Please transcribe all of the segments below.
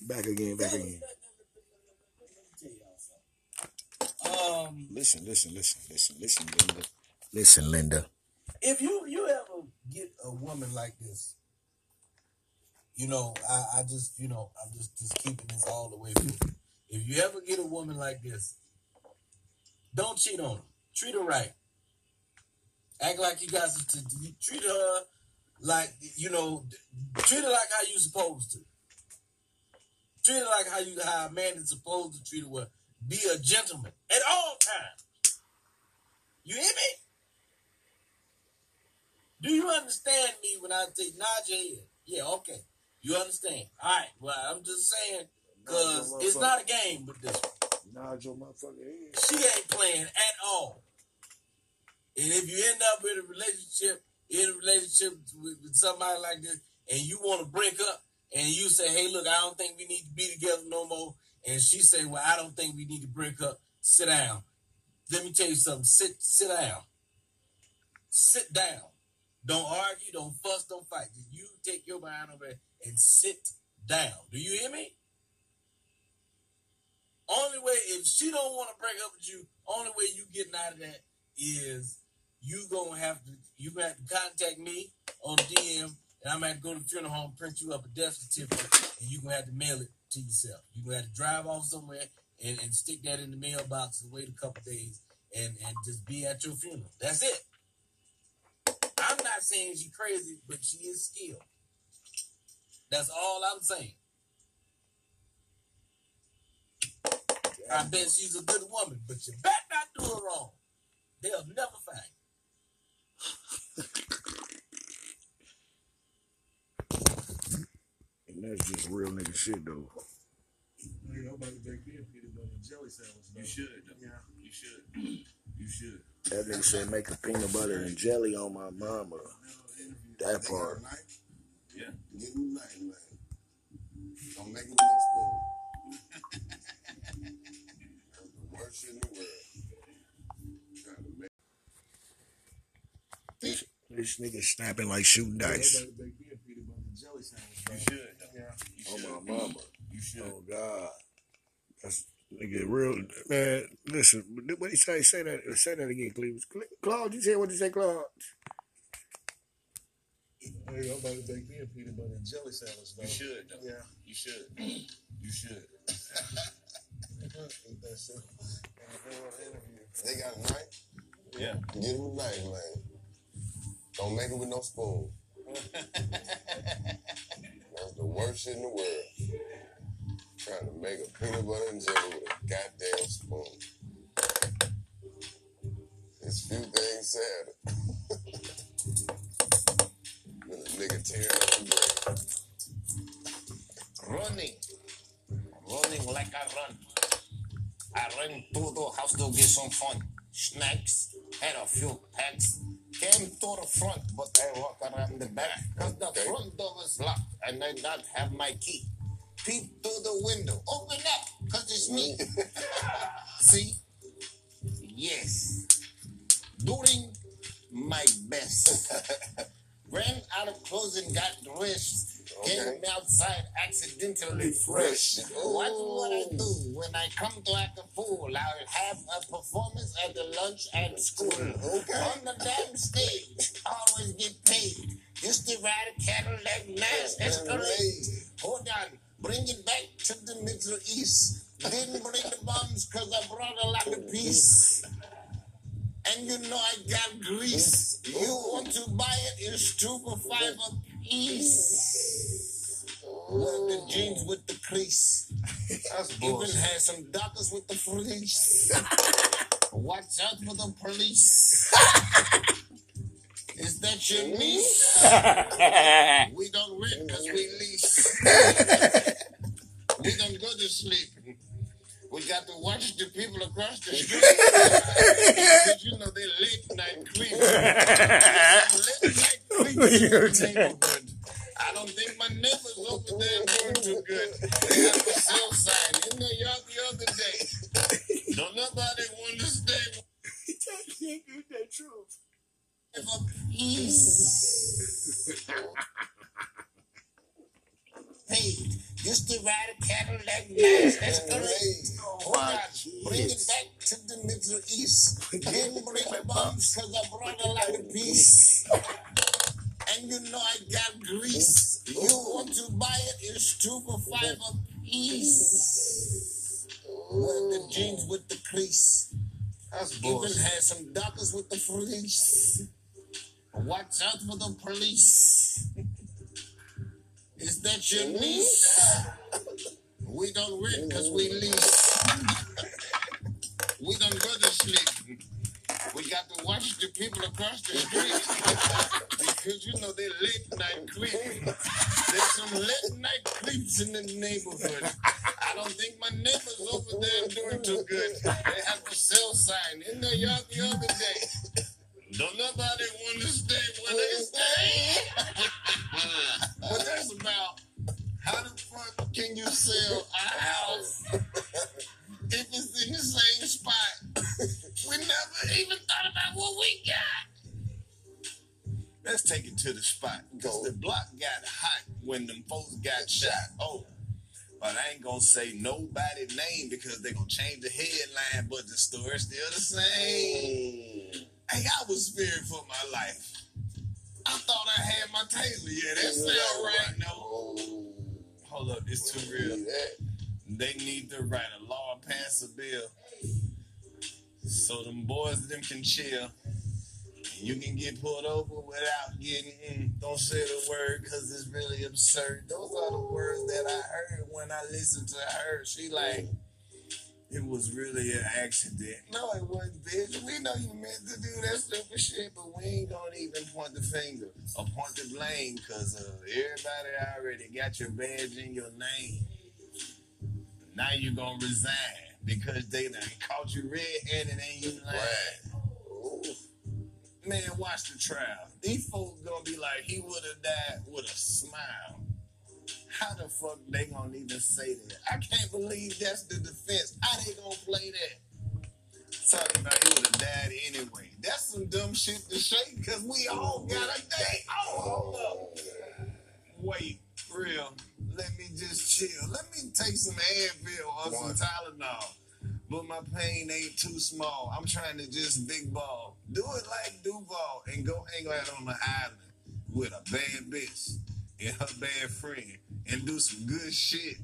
Back again, back again. Um, Listen, listen, listen, listen, listen, Linda. Listen, Linda. if you you ever get a woman like this, you know, I, I just you know I'm just just keeping this all the way through. If you ever get a woman like this, don't cheat on her. Treat her right. Act like you guys to, to treat her like you know, treat her like how you supposed to. Treat her like how you how a man is supposed to treat her. Well, be a gentleman at all times. You hear me? Do you understand me when I say nod your head? Yeah, okay. You understand? All right. Well, I'm just saying because it's not a game with this one. Nod your motherfucking head. She ain't playing at all. And if you end up in a relationship, in a relationship with, with somebody like this, and you want to break up, and you say, "Hey, look, I don't think we need to be together no more," and she say, "Well, I don't think we need to break up." Sit down. Let me tell you something. Sit, sit down. Sit down. Don't argue. Don't fuss. Don't fight. You take your behind over and sit down. Do you hear me? Only way if she don't want to break up with you, only way you getting out of that is you gonna have to you gonna have to contact me on DM, and have to go to the funeral home, print you up a death certificate, and you gonna have to mail it to yourself. You gonna have to drive off somewhere and, and stick that in the mailbox and wait a couple days and and just be at your funeral. That's it. I'm not saying she's crazy, but she is skilled. That's all I'm saying. I bet she's a good woman, but you better not do her wrong. They'll never find you. And that's just real nigga shit, though. Ain't nobody back then peanut butter and jelly sandwich. though. You should. though. Yeah. You should. You should. That nigga said make a peanut butter and jelly on my mama. That part. Yeah. Give me nothing, man. Don't make it with no spoon. That's the worst shit in the world. Trying to make This nigga snapping like shooting dice. Nobody back then peanut butter and jelly sandwich. You should. Though. Yeah. You On my mama. You should. Oh God. That's nigga real man. Listen, what he say? Say that. Say that again, Cleveland. Claude, you said what you say, Claude? Ain't nobody back then peanut butter and jelly sandwich. though. You should. though. Yeah. You should. You should. Eat that shit. And they. They got a knife. Yeah. Get him a knife, man. Don't make it with no spoon. The worst in the world. Trying to make a peanut butter and jelly with a goddamn spoon. It's few things sadder. When a nigga tearing up the bread. running, running like I run. I ran to the house to get some fun. Snacks, had a few packs. Came to the front, but I walk around the back. Cause the Okay. front door was locked and I not have my key. Peep through the window, open up, cause it's me. Oh. See? Yes. Doing my best. Ran out of clothes and got dressed. Came outside accidentally fresh. Watch what I do oh. when I come to act a fool. I'll have a performance at the lunch at school. Okay. On the damn stage, always get paid. Used to ride a Cadillac nice Escalade. Hold on, bring it back to the Middle East. Didn't bring the bombs cause I brought a lot of peace. And you know I got grease. You oh. want to buy it? It's two for five a piece. Wear the jeans with the crease. That's Even bullshit. had some doctors with the fleece. Watch out for the police. Is that your niece? we don't rent because we lease. we don't go to sleep. We got to watch the people across the street. Because you know they late night creep. late night creeps for peace. Hey, ride a Cadillac. Hey, Hold on, bring it back to the Middle East. Didn't bring bombs cause I brought a lot of peace. And you know I got grease. You want to buy it, it's two for five a piece. Wear the jeans with the crease. That's Even bullshit. had some doctors with the police. Watch out for the police. Is that your niece? We don't rent cause we lease. we don't go to sleep. We got to watch the people across the street. because you know they're late night creep. There's some late night creeps in the neighborhood. I don't think my neighbors over sell house if it's in the same spot? We never even thought about what we got. Let's take it to the spot. Because the block got hot when them folks got shot. Oh, but I ain't gonna say nobody name because they gonna change the headline, but the story's still the same. Hey, I was fearing for my life. I thought I had my taser. Yeah, that sound right. No. Hold up, it's too real. They need to write a law and pass a bill so them boys them can chill. You can get pulled over without getting, mm, don't say the word because it's really absurd. Those are the words that I heard when I listened to her. She like, it was really an accident. No, it wasn't, bitch. We know you meant to do that stupid shit, but we ain't gonna even point the finger or point the blame because uh, everybody already got your badge in your name. Now you gonna resign because they done caught you red-handed and you lying. Man, watch the trial. These folks gonna be like, he would have died with a smile. How the fuck they gonna even say that? I can't believe that's the defense. How they gonna play that? Talking about he would have died anyway. That's some dumb shit to say because we all got a day. Oh, hold up. Wait, real. Let me just chill. Let me take some Advil or some Tylenol. But my pain ain't too small. I'm trying to just big ball. Do it like Duval and go hang out on the island with a bad bitch and her bad friend and do some good shit.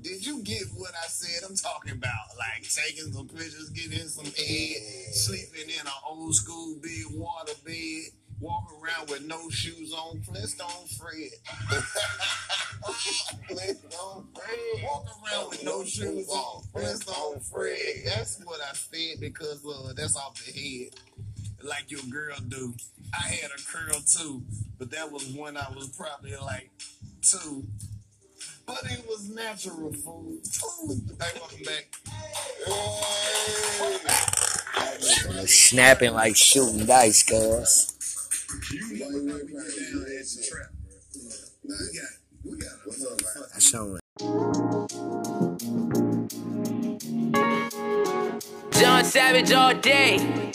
Did you get what I said? I'm talking about like taking some pictures, getting some head, sleeping in an old school big water bed, walking around with no shoes on, Flintstone Fred. Flintstone Fred. Walking around with no shoes on, Flintstone Fred. That's what I said because uh, that's off the head, like your girl do. I had a curl too, but that was when I was probably like two. But it was natural food. Food. Hey, welcome back. Hey. Snapping like shooting dice, cuz. You know how we get down at the trap, bro. We got, we got a What's up, man? That's all right. John Savage all day.